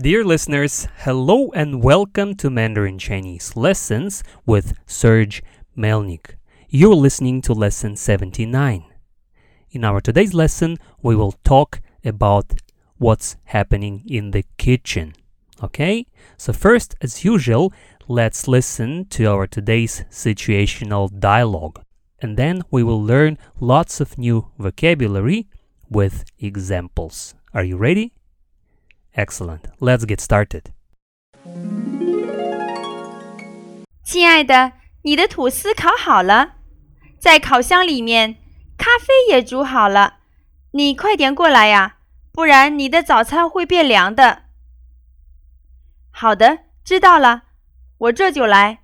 Dear listeners, hello and welcome to Mandarin Chinese Lessons with Serge Melnik. You're listening to lesson 79. In our today's lesson, we will talk about what's happening in the kitchen. Okay? So, first, as usual, let's listen to our today's situational dialogue. And then we will learn lots of new vocabulary with examples. Are you ready? Excellent. Let's get started. 亲爱的，你的吐司烤好了，在烤箱里面，咖啡也煮好了。你快点过来呀，不然你的早餐会变凉的。好的，知道了，我这就来。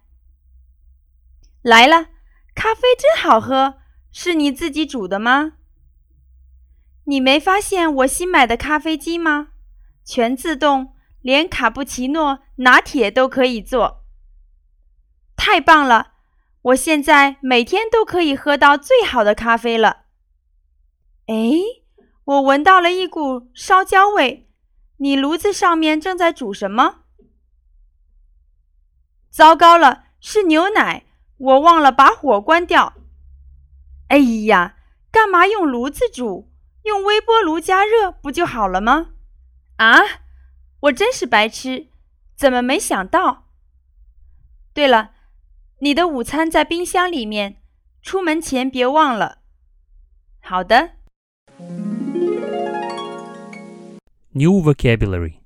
来了，咖啡真好喝，是你自己煮的吗？ 你没发现我新买的咖啡机吗？全自动，连卡布奇诺、拿铁都可以做。太棒了！我现在每天都可以喝到最好的咖啡了。哎，我闻到了一股烧焦味，你炉子上面正在煮什么？糟糕了，是牛奶，我忘了把火关掉。哎呀，干嘛用炉子煮？用微波炉加热不就好了吗？啊，我真是白痴，怎么没想到？对了，你的午餐在冰箱里面，出门前别忘了。好的。New vocabulary.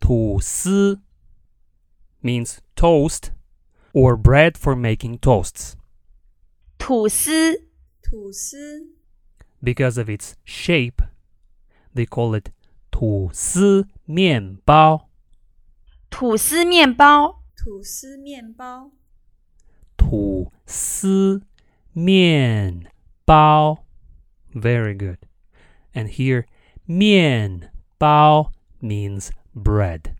吐司 means toast or bread for making toasts. 吐司，吐司，Because of its shape, they call it 吐司面包。吐司面包，吐司面包，吐司面包。Very good. And here, 面包 means bread.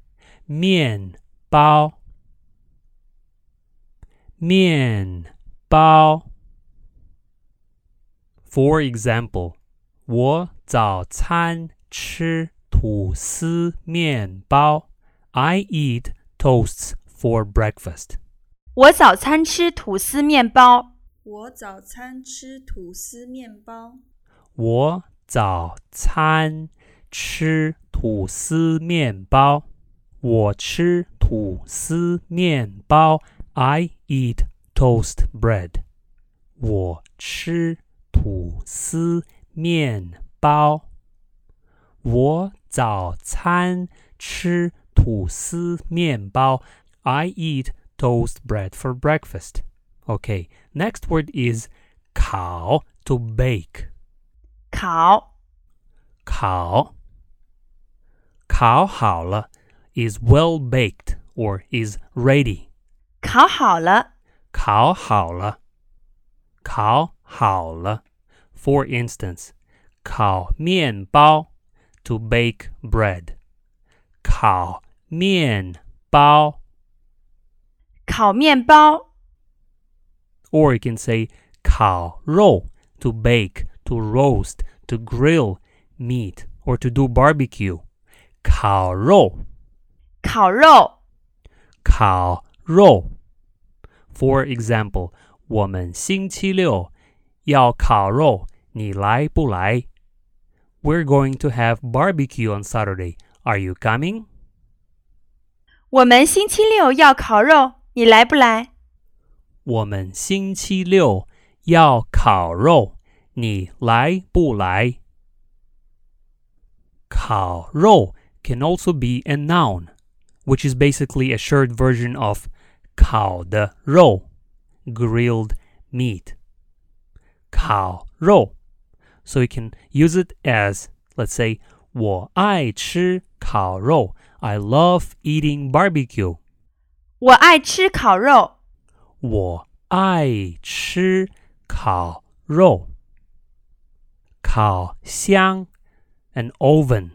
面包，面包。 For example, 我早餐吃吐司面包。I eat toasts for breakfast. 我早餐吃吐司面包。我早餐吃吐司面包。我早餐吃吐司面包。我吃吐司面包。I eat toast bread. 我吃 吐司面包。我早餐吃吐司面包。I eat toast bread for breakfast. Okay, next word is 烤 to bake. 烤，烤烤好了 is well baked or is ready. 烤好了。烤好了，烤 好了。For instance, 烤面包 to bake bread. 烤面包烤面包， or you can say 烤肉 to bake, to roast, to grill meat or to do barbecue. 烤肉烤肉，烤肉。For example, 我们星期六 要烤肉，你来不来？We're going to have barbecue on Saturday. Are you coming? 我们星期六要烤肉，你来不来？我们星期六要烤肉，你来不来？烤肉 can also be a noun, which is basically a short version of 烤的肉 grilled meat. 烤肉 So you can use it as, let's say, 我爱吃烤肉. I love eating barbecue. 我爱吃烤肉。我爱吃烤肉。烤箱 an oven.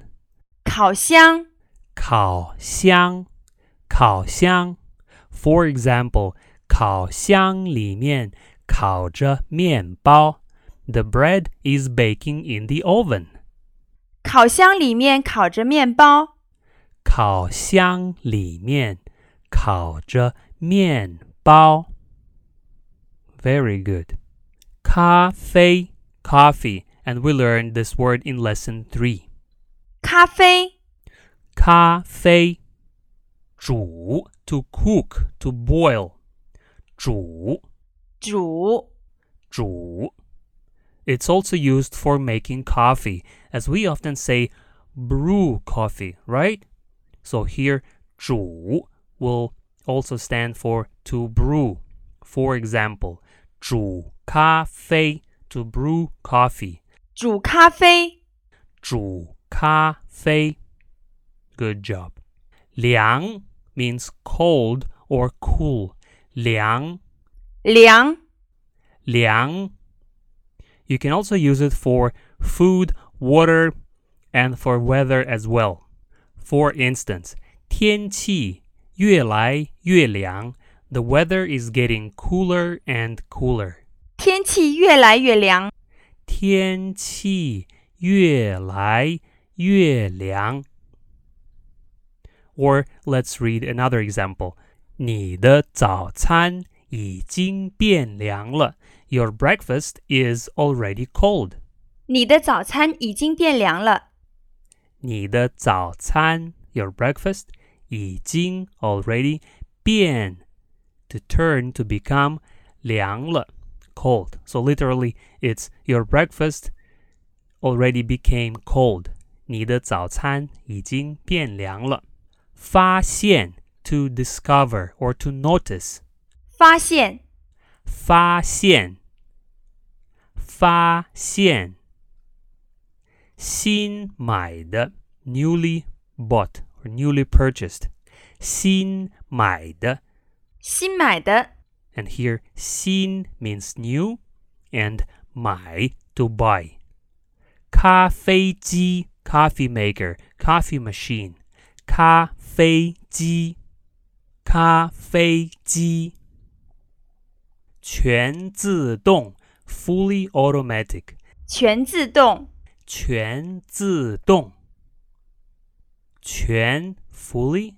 烤箱，烤箱，烤箱。For example, 烤箱里面 烤着面包。The bread is baking in the oven. 烤箱里面烤着面包。烤箱里面烤着面包。Very good. 咖啡 coffee and we learned this word in lesson 3. 咖啡，咖啡煮 to cook to boil 煮 煮，煮 It's also used for making coffee as we often say brew coffee, right? So here 煮 will also stand for to brew. For example, 煮咖啡 to brew coffee. 煮咖啡。煮咖啡 Good job. 凉 means cold or cool. 凉 凉，凉 You can also use it for food, water, and for weather as well. For instance, 天气越来越凉 The weather is getting cooler and cooler. 天气越来越凉。天气越来越凉。Or let's read another example. 你的早餐 已经变凉了。Your breakfast is already cold. 你的早餐已经变凉了。你的早餐 your breakfast 已经 already 变 to turn to become 凉了 cold. So literally it's your breakfast already became cold. 你的早餐已经变凉了。发现 to discover or to notice. 发现，发现，发现，新买的 newly bought or newly purchased，新买的新买的。 and here 新 means new and 买 to buy。咖啡机 coffee maker coffee machine，咖啡机，咖啡机。 全自动 fully automatic，全自动，全自动，全 fully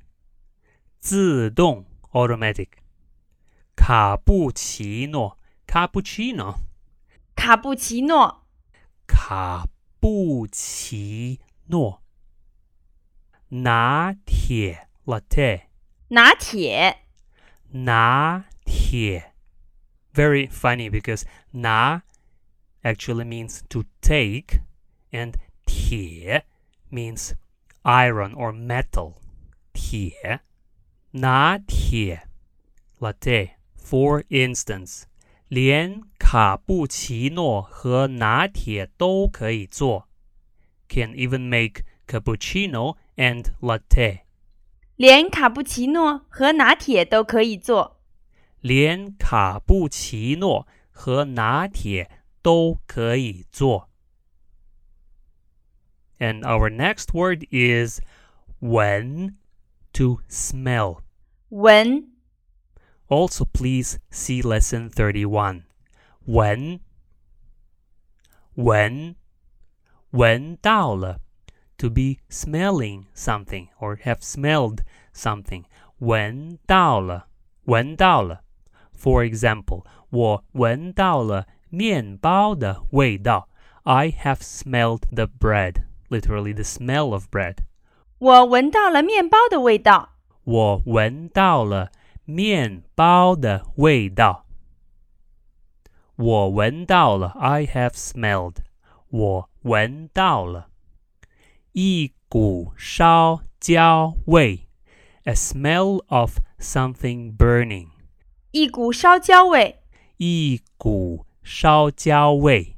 自动 automatic。卡布奇诺 cappuccino，卡布奇诺，卡布奇诺。拿铁 latte，拿铁，拿铁。Very funny because 拿 actually means to take and 铁 means iron or metal. 铁拿铁 latte. For instance, 连卡布奇诺和拿铁都可以做 can even make cappuccino and latte. 连卡布奇诺和拿铁都可以做。 连卡布奇诺和拿铁都可以做。And our next word is 闻 to smell. 闻， Also, please see lesson 31. 闻闻闻到了 to be smelling something or have smelled something. 闻到了闻到了 For example, 我闻到了面包的味道。I have smelled the bread. Literally, the smell of bread. 我闻到了面包的味道。我闻到了面包的味道。我闻到了，I have smelled。我闻到了一股烧焦味，a smell of something burning。 一股烧焦味。一股烧焦味。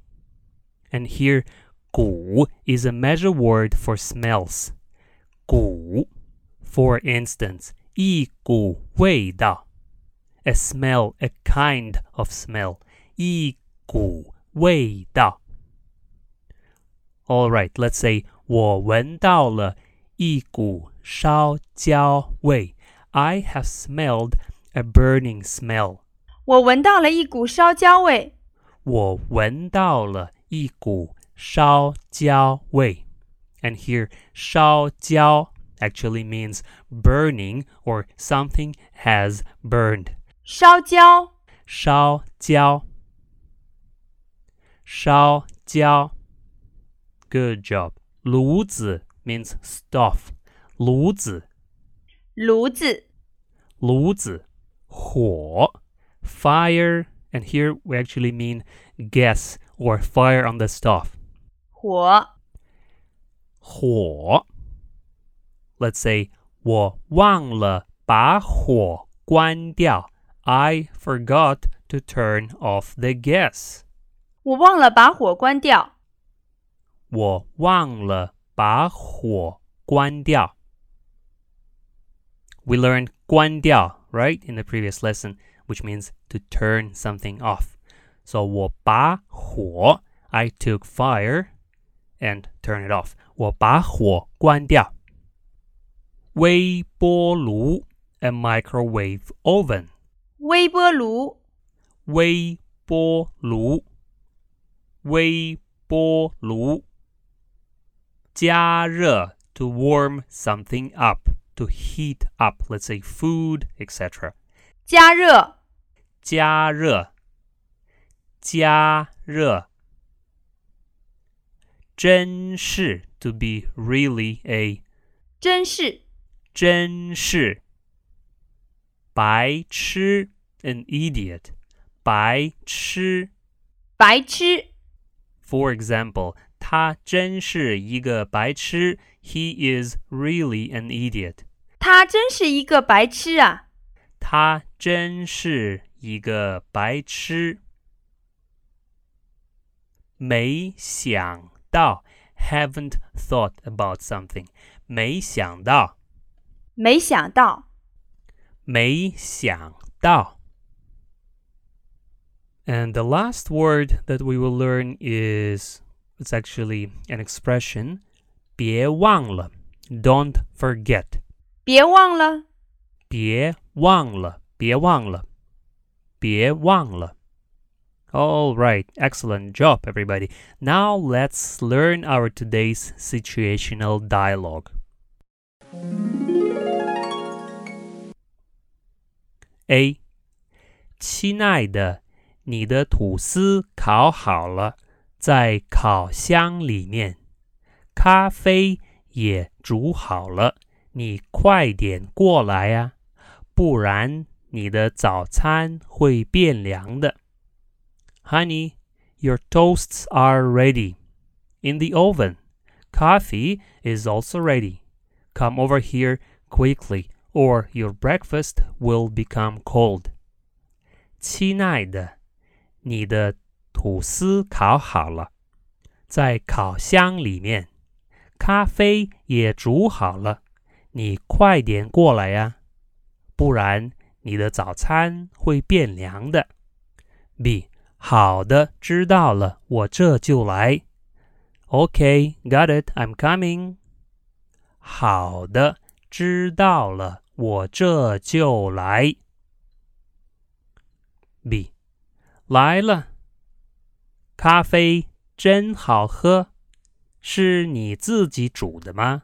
And here, 股 is a measure word for smells. 股 for instance, 一股味道 a smell, a kind of smell. 一股味道 All right, let's say 我闻到了一股烧焦味. I have smelled a burning smell. 我闻到了一股烧焦味。我闻到了一股烧焦味。And here, 烧焦 actually means burning or something has burned. 烧焦。烧焦。烧焦。Good job. 炉子 means stove. 炉子。炉子。炉子。火 fire, and here we actually mean gas or fire on the stove. 火，火。Let's say 我忘了把火关掉。I forgot to turn off the gas. 我忘了把火关掉。我忘了把火关掉。We learned 关掉, right, in the previous lesson, which means to turn something off. So 我把火 I took fire and turn it off. 我把火关掉。微波炉 a microwave oven. 微波炉，微波炉，微波炉。加热 to warm something up, to heat up, let's say food, etc. 加热，加热，加热。真是 to be really a 真是，真是。白痴 an idiot. 白痴。白痴， For example, 他真是一个白痴. He is really an idiot. 他真是一个白痴啊！他真是一个白痴。没想到 haven't thought about something. 没想到，没想到，没想到。And the last word that we will learn is it's actually an expression. 别忘了 don't forget. 别忘了，别忘了，别忘了，别忘了。All right, excellent job, everybody. Now let's learn our today's situational dialogue. A. 亲爱的，你的吐司烤好了，在烤箱里面。咖啡也煮好了， 你快点过来呀、不然你的早餐会变凉的。Honey, your toasts are ready in the oven. Coffee is also ready. Come over here quickly, or your breakfast will become cold. 亲爱的，你的吐司烤好了，在烤箱里面。咖啡也煮好了， 你快点过来呀、不然你的早餐会变凉的。B，好的，知道了，我这就来。OK, got it, I'm coming. 好的，知道了，我这就来。B，来了。咖啡真好喝。是你自己煮的吗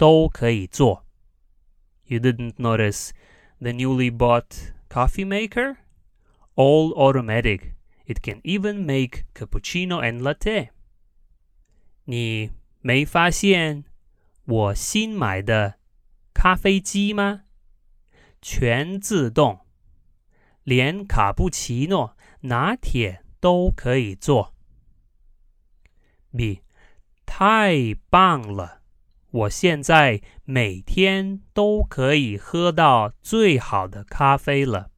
都可以做。You didn't notice the newly bought coffee maker? All automatic. It can even make cappuccino and latte. 你没发现我新买的咖啡机吗？全自动，连卡布奇诺、拿铁都可以做。B 太棒了！ 我现在每天都可以喝到最好的咖啡了。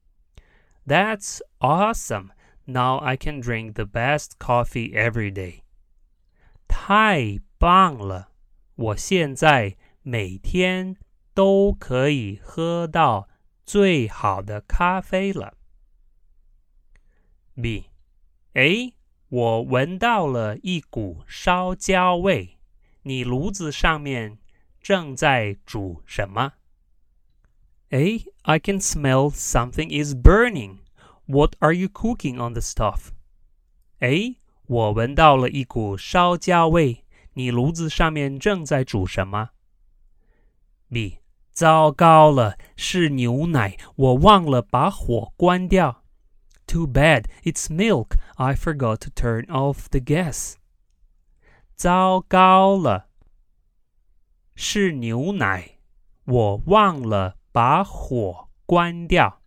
That's awesome! Now I can drink the best coffee every day. 太棒了！我现在每天都可以喝到最好的咖啡了。B，哎，我闻到了一股烧焦味，你炉子上面正在煮什么？A. I can smell something is burning. What are you cooking on the stove? A. 我闻到了一股烧焦味，你炉子上面正在煮什么？B. 糟糕了，是牛奶，我忘了把火关掉。Too bad, it's milk. I forgot to turn off the gas. 糟糕了，是牛奶，我忘了把火关掉。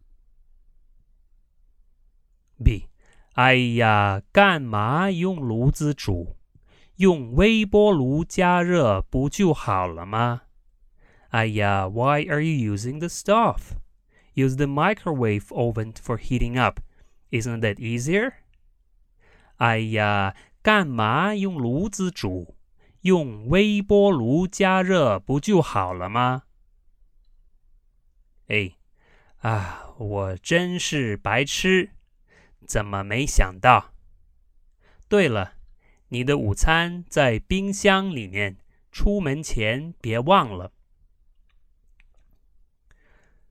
B，哎呀，干嘛用炉子煮？用微波炉加热不就好了吗？哎呀，Why are you using the stove? Use the microwave oven for heating up. Isn't that easier? 哎呀，干嘛用炉子煮？用微波炉加热不就好了吗？哎，啊，我真是白痴，怎么没想到？对了，你的午餐在冰箱里面，出门前别忘了。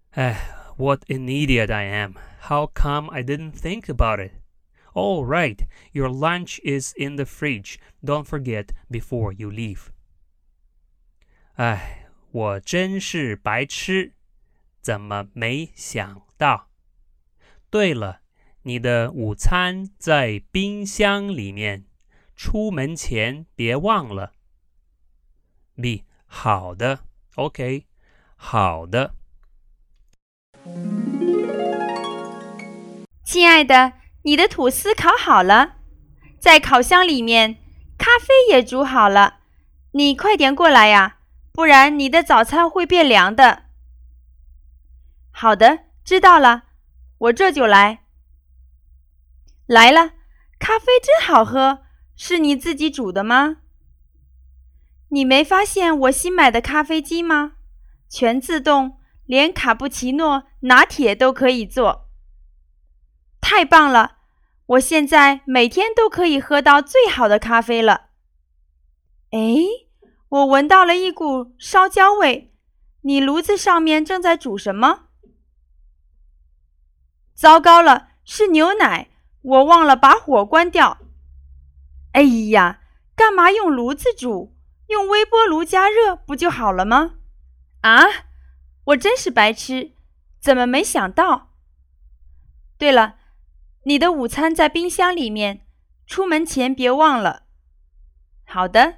哎，What an idiot I am! How come I didn't think about it? Oh, right, your lunch is in the fridge. Don't forget before you leave. 哎，我真是白痴，怎么没想到？对了，你的午餐在冰箱里面，出门前别忘了。B，好的，OK，好的。亲爱的， 你的吐司烤好了，在烤箱里面，咖啡也煮好了。你快点过来呀，不然你的早餐会变凉的。好的，知道了，我这就来。来了，咖啡真好喝，是你自己煮的吗？你没发现我新买的咖啡机吗？全自动，连卡布奇诺、拿铁都可以做。太棒了！我现在每天都可以喝到最好的咖啡了。哎，我闻到了一股烧焦味，你炉子上面正在煮什么？糟糕了，是牛奶，我忘了把火关掉。哎呀，干嘛用炉子煮？用微波炉加热不就好了吗？啊，我真是白痴，怎么没想到？对了。你的午餐在冰箱里面，出门前别忘了。好的。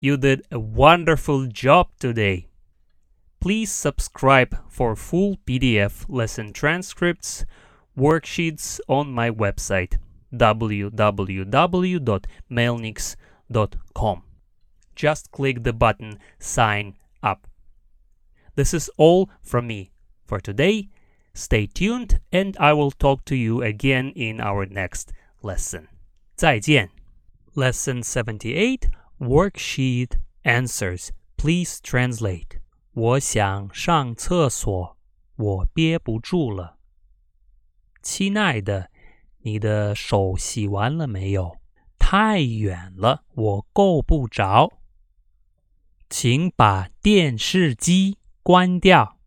You did a wonderful job today. Please subscribe for full PDF lesson transcripts, worksheets on my website www.mailnix.com. Just click the button Sign Up. This is all from me for today. Stay tuned, and I will talk to you again in our next lesson. 再见. Lesson 78 Worksheet Answers. Please translate. 我想上厕所，我憋不住了。亲爱的，你的手洗完了没有？太远了，我够不着。请把电视机关掉。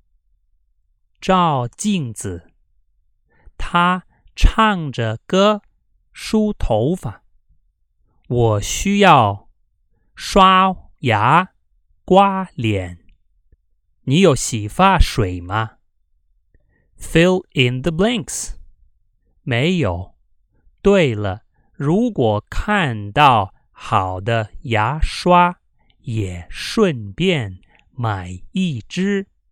照镜子，他唱着歌，梳头发。我需要刷牙、刮脸。你有洗发水吗？Fill in the blanks。没有。对了，如果看到好的牙刷，也顺便买一支。